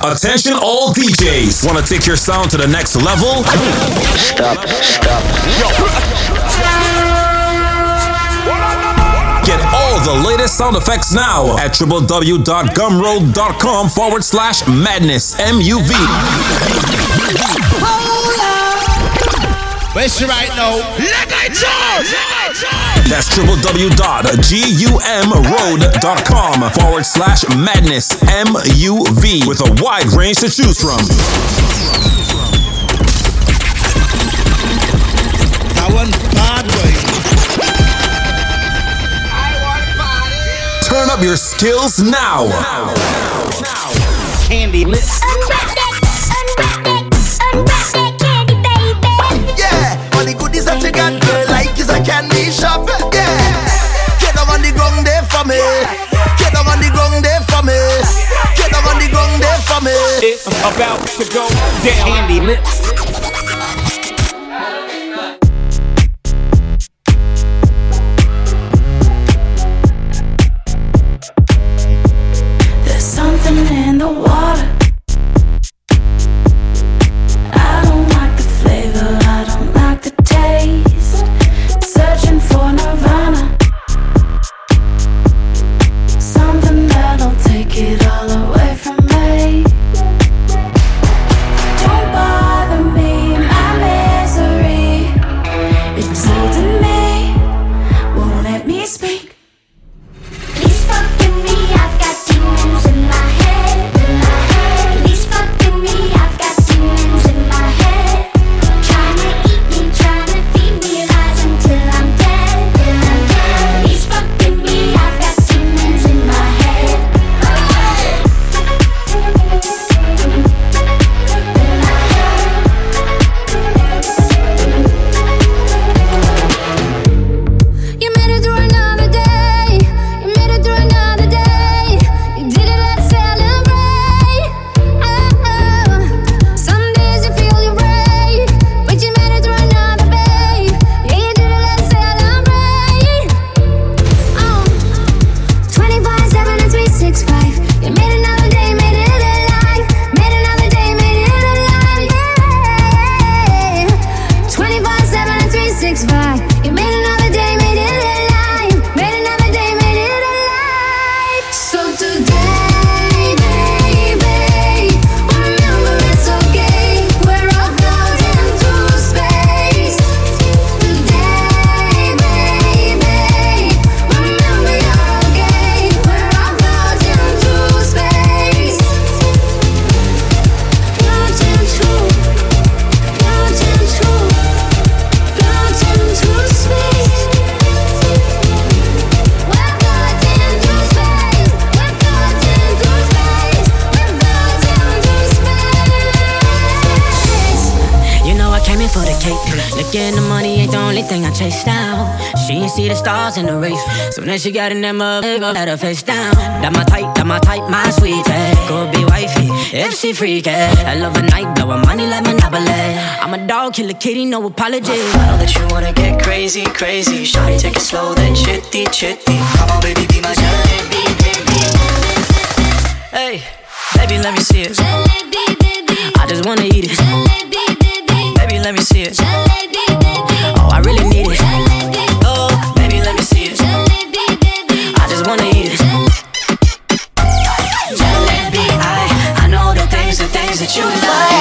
Attention all DJs. Want to take your sound to the next level? Stop, stop. Get all the latest sound effects now at www.gumroad.com forward slash madness MUV. Where's she right now? Let it talk! That's www.gumroad.com forward slash madness MUV with a wide range to choose from. That one bad boy. I want bodies. Turn up your skills now. Candy lips. Candy shop. Yeah, get down on the ground there for me. Get down on the ground there for me. Get down on the ground there for me. It's about to go down. Candy lips. She got in that motherfucker, let her face down. That my type, that my type, my sweet Could be wifey if she freaky. I love a night, blowin' money like Monopoly. I'm a dog, kill a kitty, no apology. I know that you wanna get crazy, crazy. Shawty, take it slow, then chitty, chitty. Come on, baby, be my jalebi, baby. Hey, baby, let me see it. Jalebi, baby. I just wanna eat it. Jalebi, baby. Baby, let me see it. Jalebi, that you like.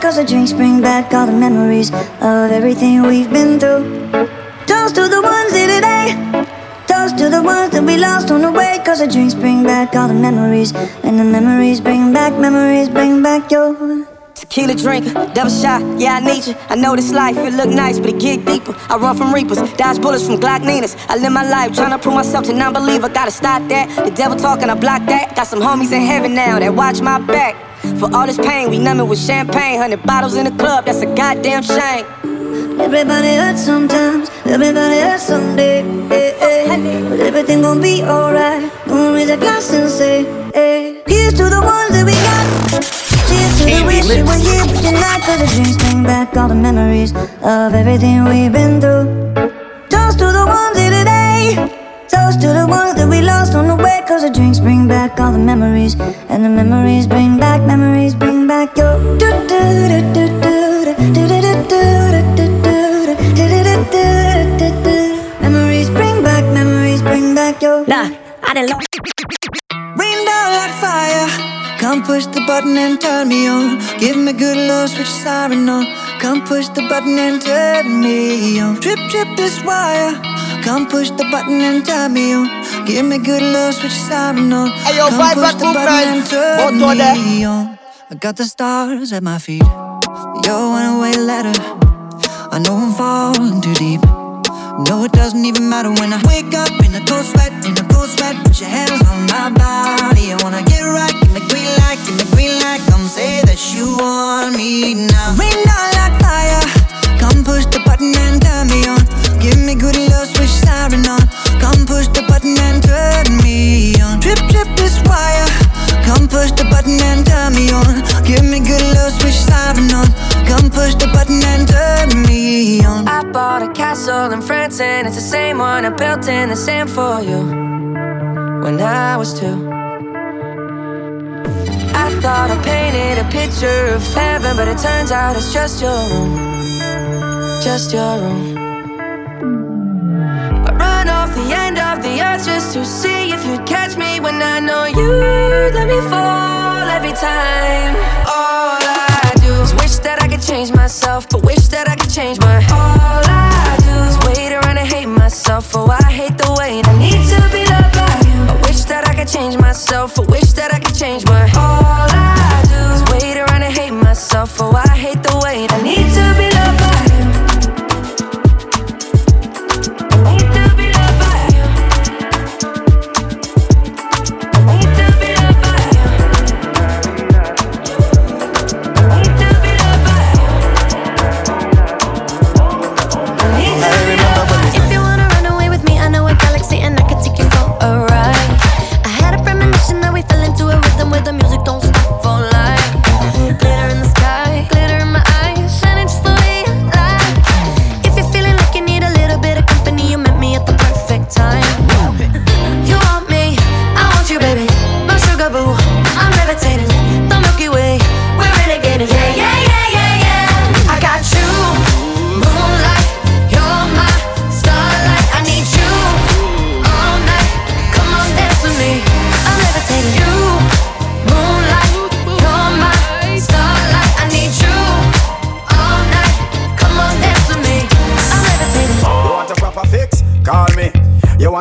Cause the drinks bring back all the memories of everything we've been through. Toast to the ones here today. Toast to the ones that we lost on the way. Cause the drinks bring back all the memories. And the memories bring back, memories bring back your. Tequila drinker, double shot, yeah, I need you. I know this life, it look nice, but it get deeper. I run from reapers, dodge bullets from Glock Ninas. I live my life trying to prove myself to non believer. Gotta stop that. The devil talking, I block that. Got some homies in heaven now that watch my back. For all this pain, we numb it with champagne. Hundred bottles in the club, that's a goddamn shame. Everybody hurts sometimes, everybody hurts someday. Hey, hey. But everything gon' be alright. Gonna raise a glass and say, hey. Here's to the ones that we got. Cheers to the wish you were here, but you're not. Cause the drinks bring back all the memories of everything we've been through. Toast to the ones here today. Toast to the ones that we lost on the way. Cause the drinks bring back all the memories. And the memories bring back, memories bring back your. Do, do, do, do, do, do, do, do, do, do, do, Memories bring back, memories bring back your. Nah, I didn't lo- Rain down like fire. Come push the button and turn me on. Give me good love, switch siren on. Come push the button and turn me on. Trip, trip this wire. Come push the button and turn me on. Give me good love, switch your siren on. Hey, yo, Come push the button and turn Both of them. me on. I got the stars at my feet. You're one away letter. I know I'm falling too deep. No, it doesn't even matter when I wake up in a cold sweat, in a cold sweat. Put your hands on my body. I wanna get right, give me green light, give me green light. Say that you want me now. Rain down like fire. Come push the button and turn me on. Give me good love, switch siren on. Come push the button and turn me on. Trip, trip this wire. Come push the button and turn me on. Give me good love, switch siren on. Come push the button and turn me on. I bought a castle in France and it's the same one I built in the sand for you when I was two. Thought I painted a picture of heaven, but it turns out it's just your room, just your room. I run off the end of the earth just to see if you'd catch me when I know you let me fall every time. All I do is wish that I could change myself, but wish that I could change my. All I do is wait around and hate myself. Oh, I hate the way I need to be change myself, I wish that I could change my. All I do is wait around and hate myself. Oh, I hate the way I need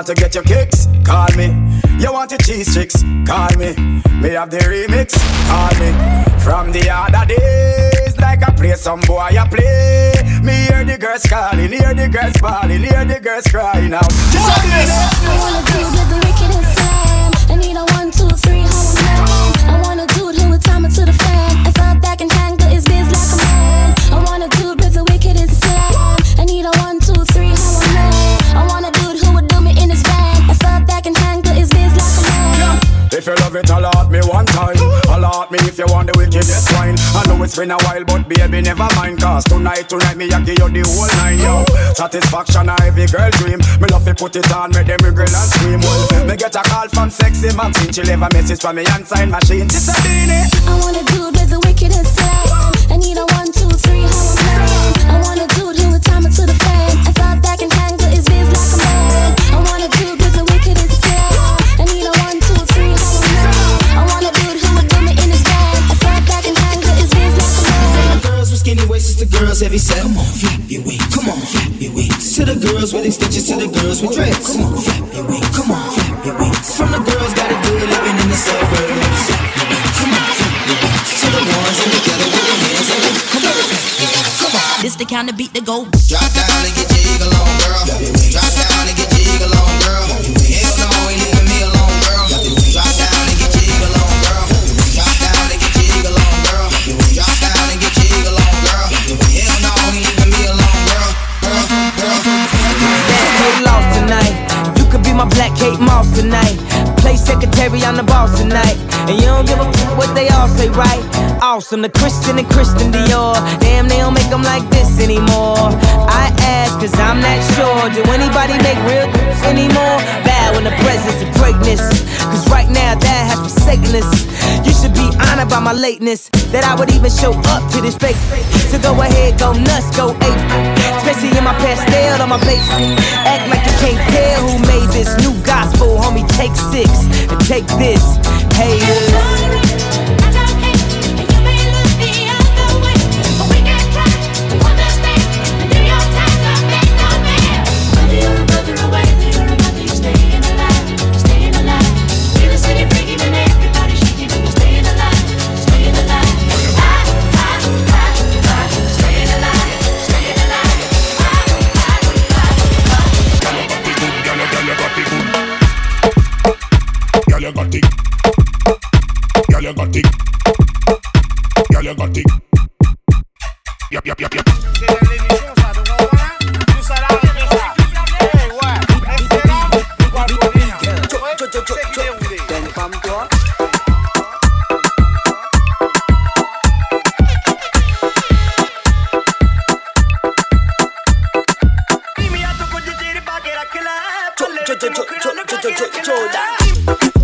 to get your kicks? Call me. You want your cheese chicks? Call me. Me have the remix? Call me. From the other days, like I play some boy I play. Me hear the girls calling, hear the girls bawling, hear the girls crying out. Just like this. You love it, allot me one time. Allot me if you want the wickedest wine. I know it's been a while, but baby, never mind. Cause tonight, tonight, me, I give you the whole nine, yo. Satisfaction, a every girl dream. Me love to put it on, make them girl and scream. Well, me get a call from sexy Maxine. She leave a message from me and sign machine. It's a beanie. I wanna do it with the wicked and slam. I need a one, two, three, how I'm. I wanna do girls every set. Come on, flap your wings. Come on, flap your wings. To the girls with extensions, to the girls with dreads. Come on, flap your wings. Come on, flap your wings. From the girls got it good living in the suburbs. Flap your wings. Come on, flap your wings. To the ones in the ghetto with their hands up. Come on, flap your wings. Come on. This the kind of beat that go. Drop down and get your eagle on, girl. Awesome, the Christian and Christian Dior. Damn, they don't make them like this anymore. I ask, cause I'm not sure. Do anybody make real anymore? Bow in the presence of greatness. Cause right now, that has forsaken us. You should be honored by my lateness. That I would even show up to this fake. So go ahead, go nuts, go ape. Especially in my Pastelle on my plate. Act like you can't tell who made this new gospel, homie. Take six and take this, haters. You got it. Yep, yep, yep, yep. Miguel.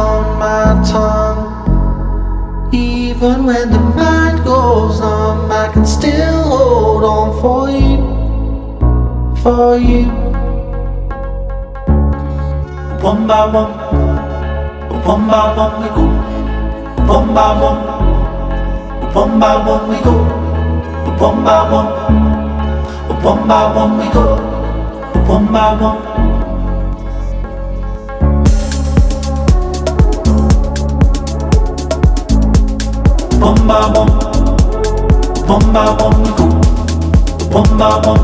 on my tongue. Even when the mind goes numb, I can still hold on for you, for you. One by one, one by one we go. One by one, one by one we go. One by one, one by one we go. One by one. Bum ba bum, bum ba bum, go. Bum ba bum,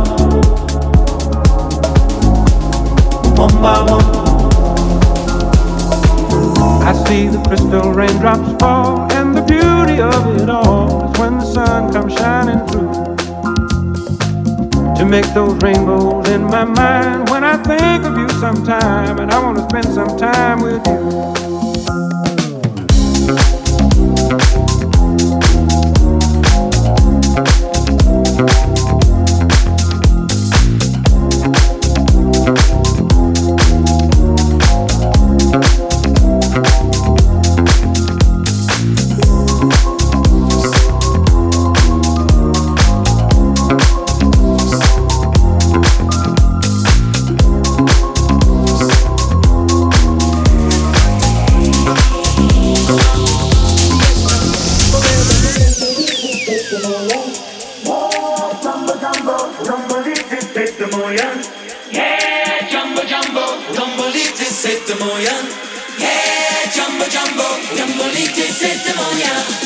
bum ba bum. I see the crystal raindrops fall, and the beauty of it all is when the sun comes shining through. To make those rainbows in my mind when I think of you sometime, and I want to spend some time with you. Jumbolite sette moja.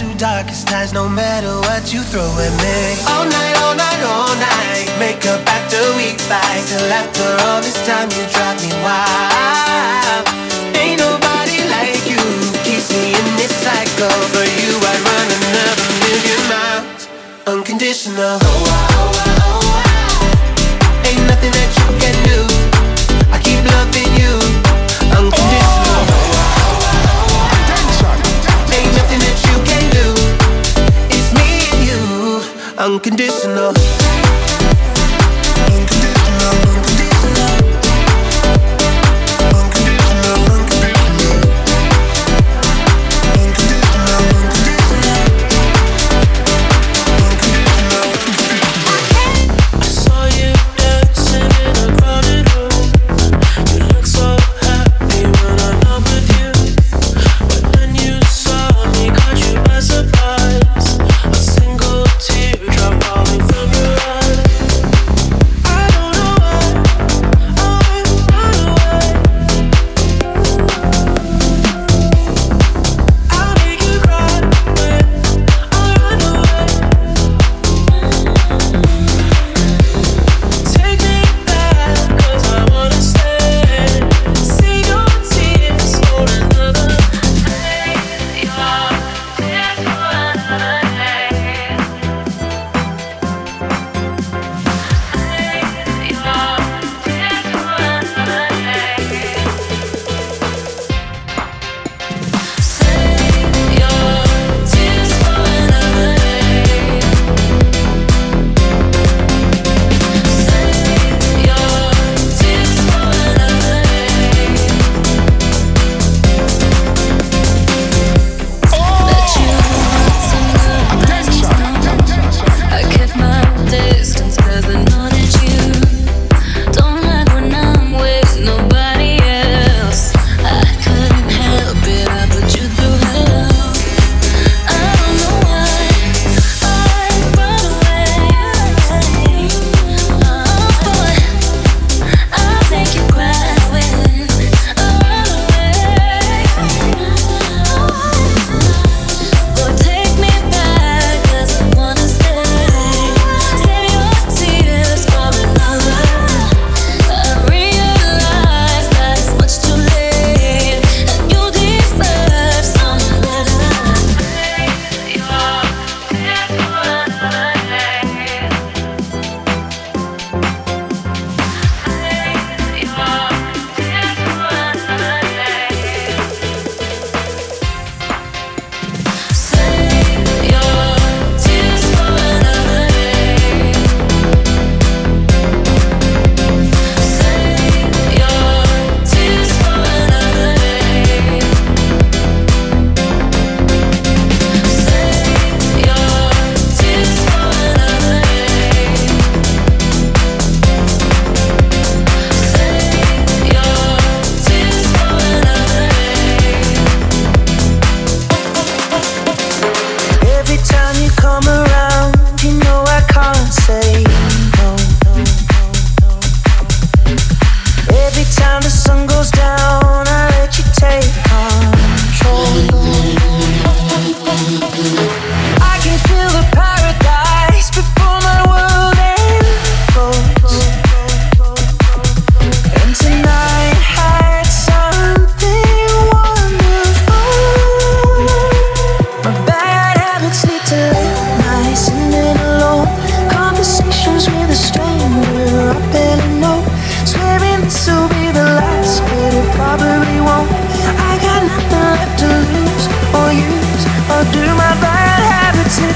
through darkest times. No matter what you throw at me. All night, all night, all night. Make up after we fight. Till after all this time, you drive me wild. Ain't nobody like you. Keeps me in this cycle. For you, I'd run another million miles. Unconditional. Oh, oh, oh, oh, Ain't nothing that you can do. I keep loving Unconditional,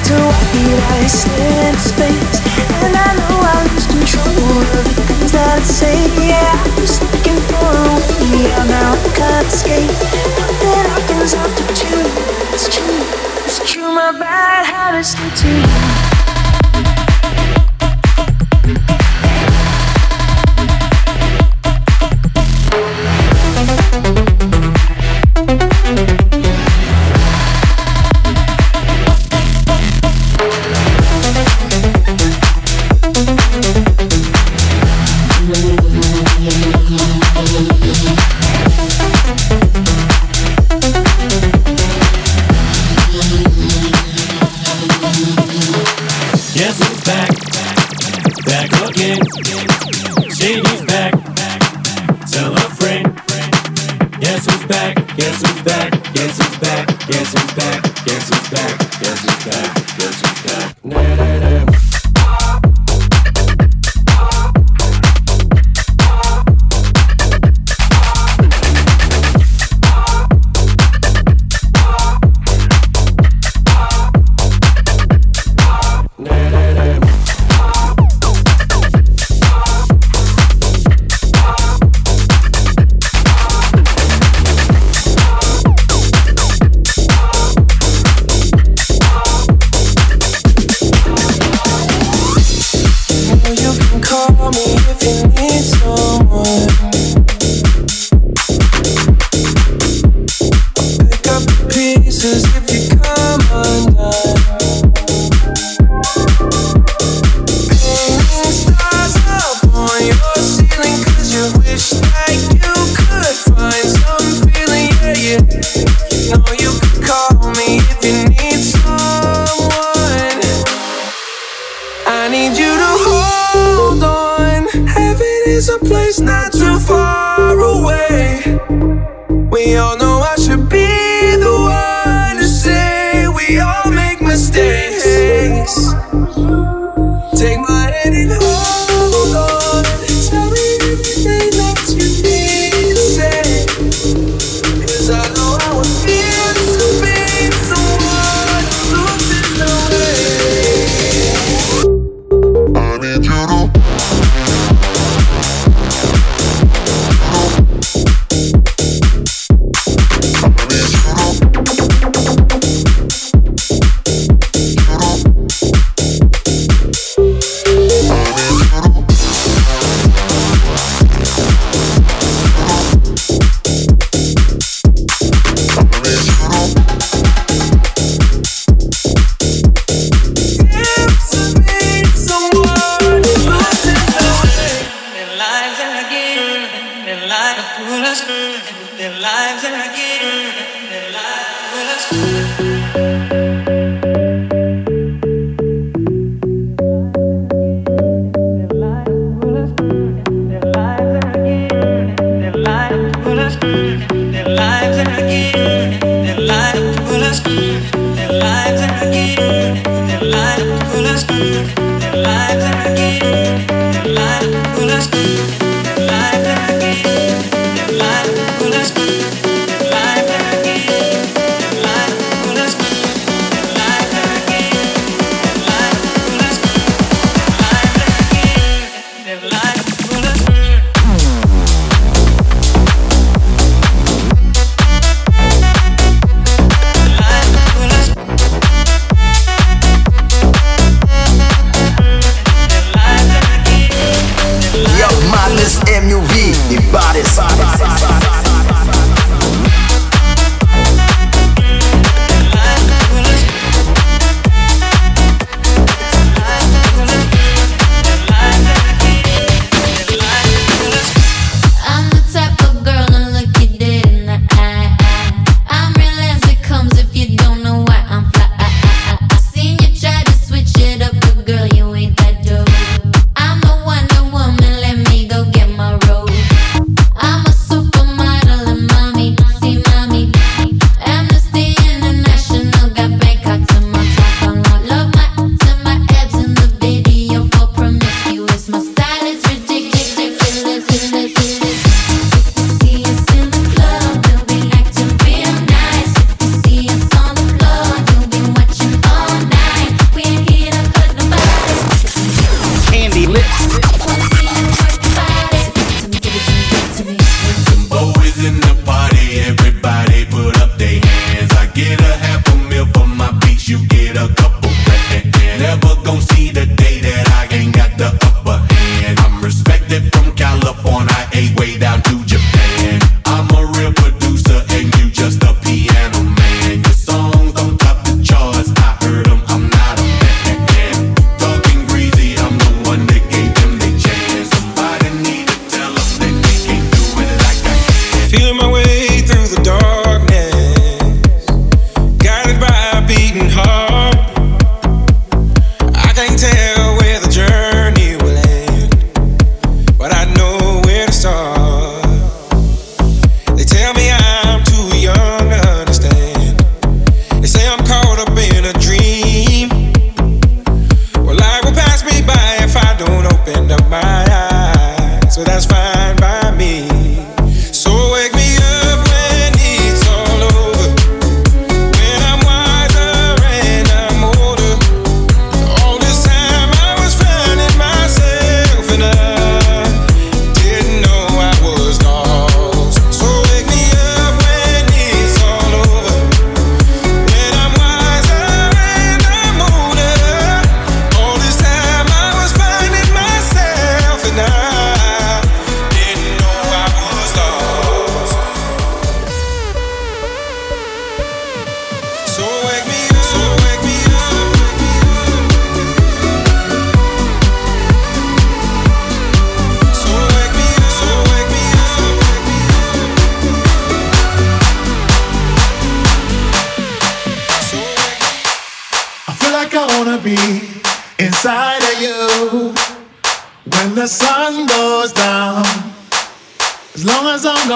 to what I sit in space. And I know I lose control of the things that I say. Yeah, I'm looking for a way out now I can't escape Nothing happens after two. It's true, it's true My bad habits lead to you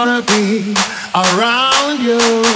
gonna be around you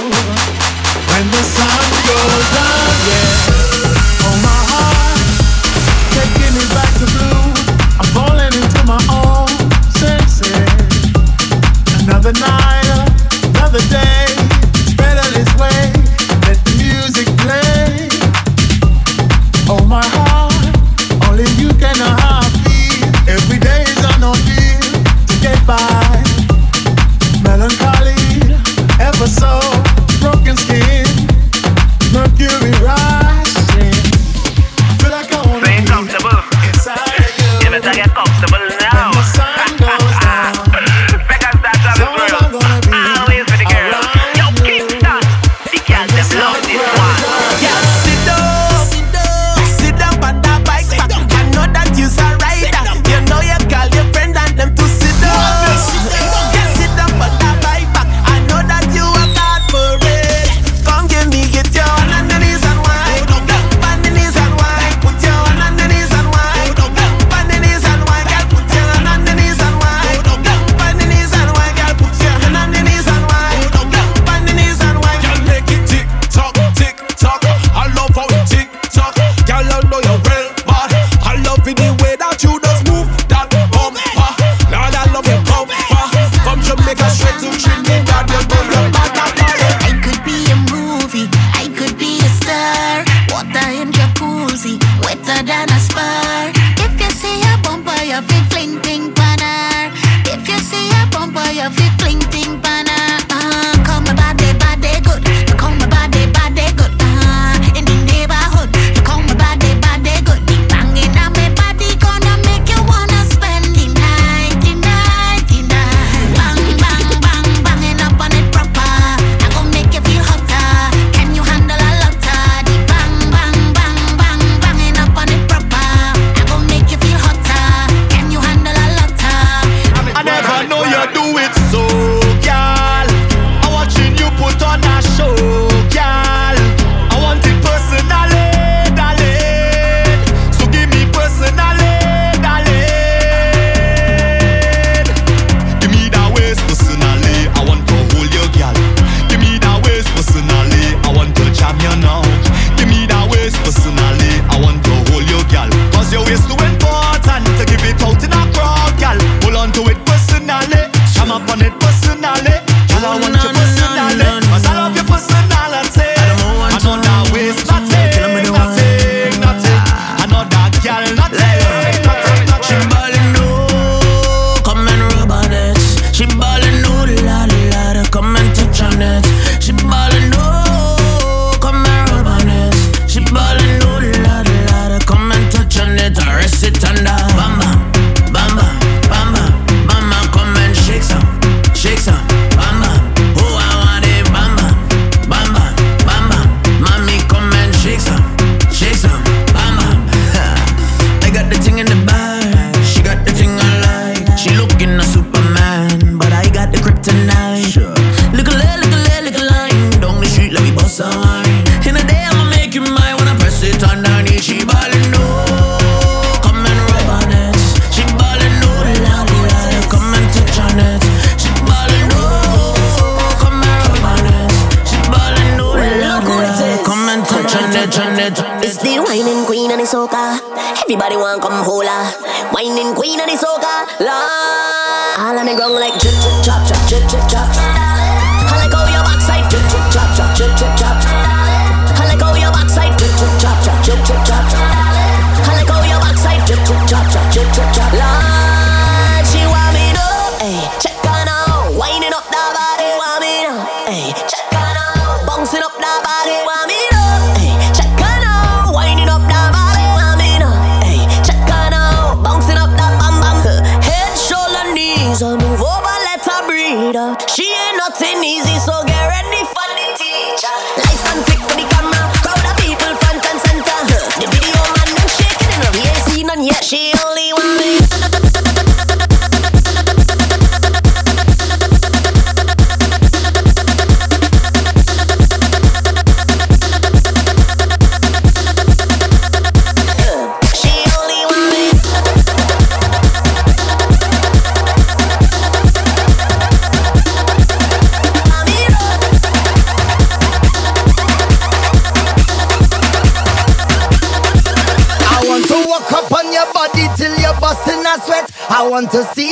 want to see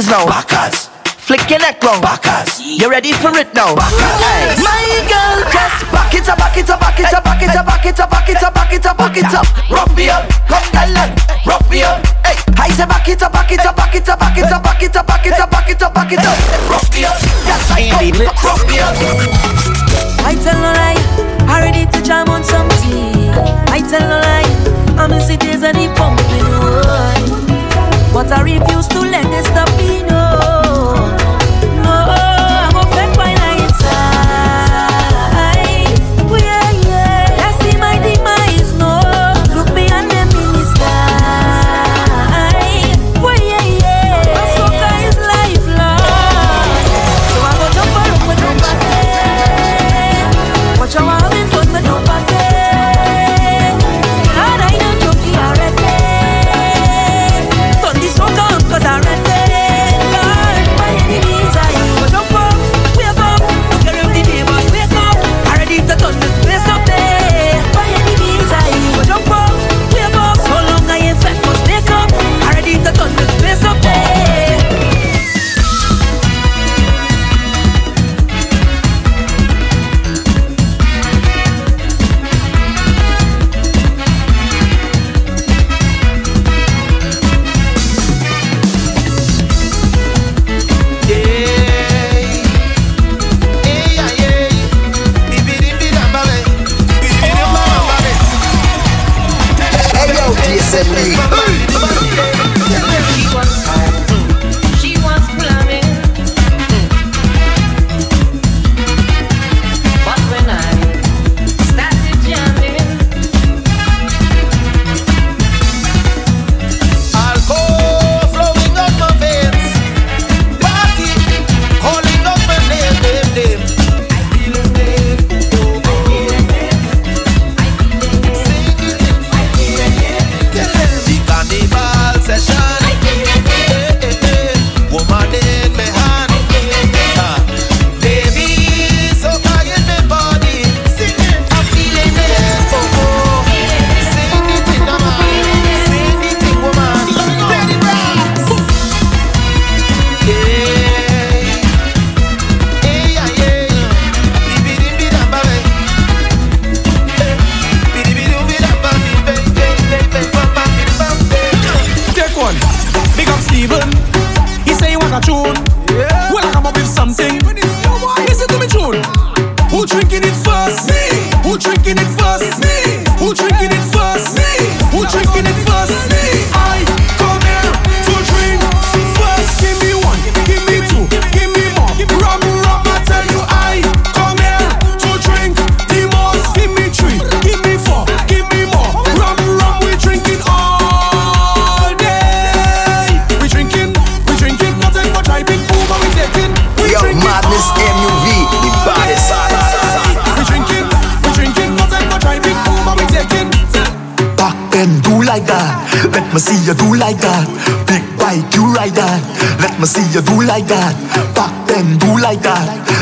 knees now. Backers. Flick your neck long. Backers. You ready for it now? Backers. My girl, just back it up, back it up, back it up, back it up, back it up, back it up, back it up, back it up. Rough me up, come gallant. Rough me up. Hey. I say back it up, back it up, back it up, back it up, back it up, back it up, back it up, back it up. Rough me up. Yes, I come. Rough me up. I tell no lie. I'm ready to jam on some tea. I tell no lie. I'm in cities and he pumping. But I refuse to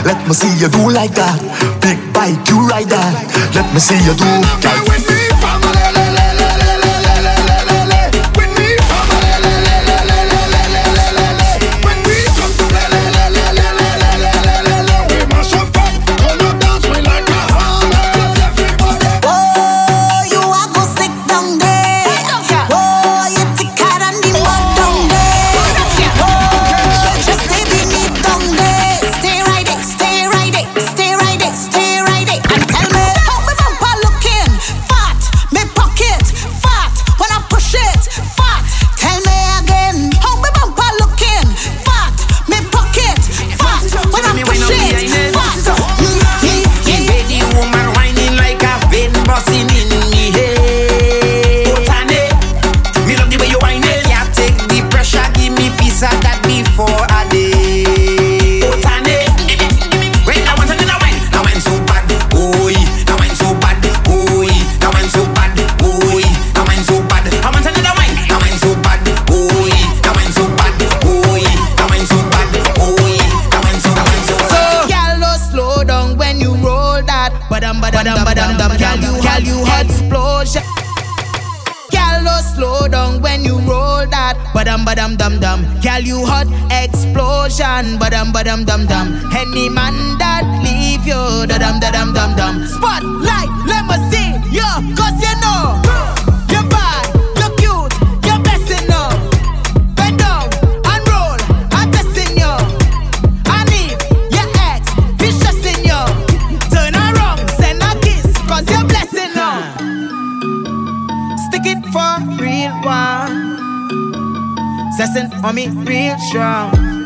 Let me see you do like that. Big bike, you ride that. Let me see you do. like that. ba dum dum dum. Any man that leave you, da dum da dum dum dum. Spotlight, let me see you, cause you know you're you're cute, you're best enough. Bend down and I'm testing you. And if your ex vicious in you, turn around, send a kiss, you're blessing her. Stick it for real one. Sessin' on me real strong.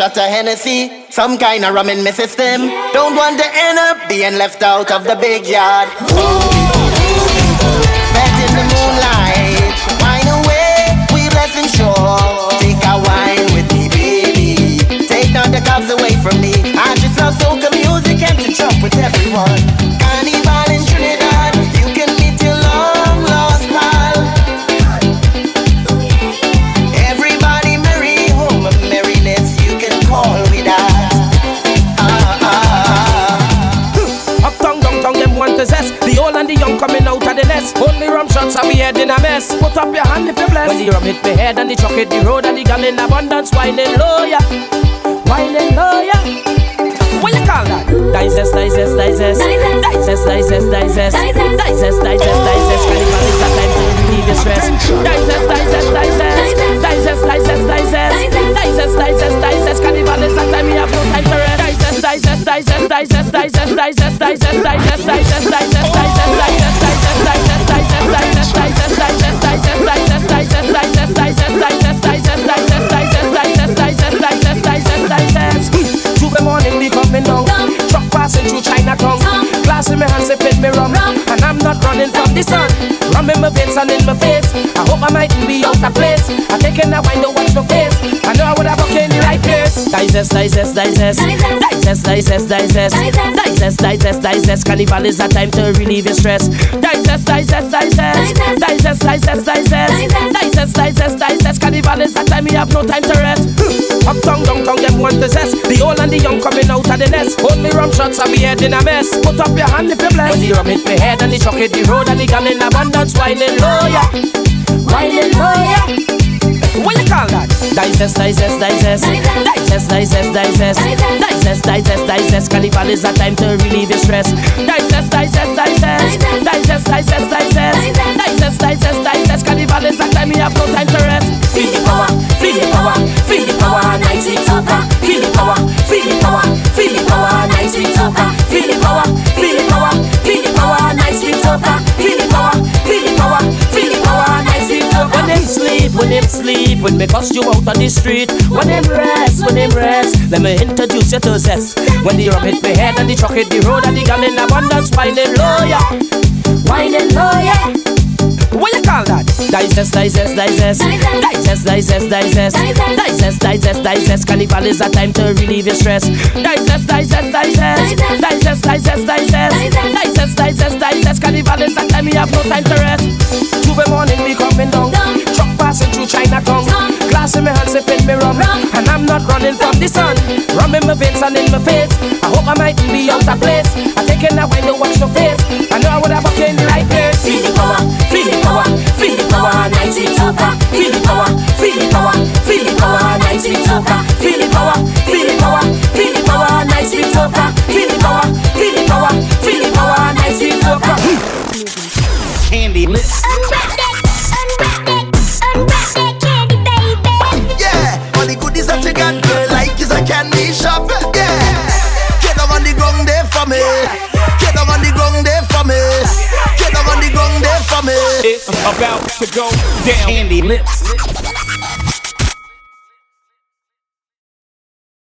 Shot of Hennessy, some kind of rum in my system. Don't want to end up being left out of the big yard. Met in the moonlight, wine away, we blessing sure. Take a wine with me, baby. Take not the cops away from the chocolate, the road and the gal in abundance whining low, yeah. Whining low, yeah. What you call that? Digest, digest, digest. Digest, digest, digest. Digest, digest, digest. Carnival is a time to relieve your stress. Digest, digest, digest. Digest, digest, digest. Digest, digest, digest. Carnival is a time we have no time to rest. Digest, digest, digest. Digest, digest, digest. Digest, digest, digest. Digest, digest, digest. Me rum. And I'm not running from the sun. Rum in my veins and in my face. I hope I mightn't be out of place. I'm taking that wine, don't watch no face. Digest, digest, digest. Digest, digest, digest. Digest, digest, digest. Carnival is a time to relieve your stress. Digest, digest, digest. Digest, digest, digest. Digest, digest, digest. Carnival is a time we have no time to rest. Hmm. Uptown, downtown, them want to zest. The old and the young coming out of the nest. Only rum shots and we head in a mess. Put up your hand if you bless. When the rum hit me head and the truck hit the road and the gun in abundance, whining low, yeah. Whining low, yeah. What you call that? Digest, digest, digest. Digest, digest, digest. Digest, digest, digest. Carnival is a time to relieve your stress. Digest, digest, digest. Digest, digest, digest. Digest, digest, digest. Carnival is a time we have no time to rest. Feel the power, feel the power, feel the power, night sweet soca. Feel the power, feel the power, feel the power, night sweet soca. Feel the power, when them sleep, when me bust you out on the street. When them rest, when them rest, let me introduce you to zest. When the rum hit me head and the truck hit the road and the gun in abundance, whining low, yeah. Whining low, yeah. What you call that? Digest, digest, digest. Digest, digest, digest. Digest, digest, digest. Carnival is a time to relieve your stress. Digest, digest, digest. Digest, digest, digest. Digest, digest, digest. Carnival is a time we have no time to rest. Two morning we coming down. Truck passing through Chinatown. Glass in my hand sipping me rum. And I'm not running from the sun. Rum in my veins and in my face. I hope I mightn't be out of place. I taking that wine, don't watch no face. I know I would have walked in the right place. Feel the power, feel the power, feel the power, night sweet soca. Feel the power, feel the power, feel the power, night sweet soca. Feel the power, feel the power, feel the power, night sweet soca. Feel the power, feel the power, feel the power, night sweet soca. Candy lips. A candy shop. Yeah, get down on the ground there for me. Get down on the ground there for me. Get down on the ground there for me. It's about to go down. Candy lips.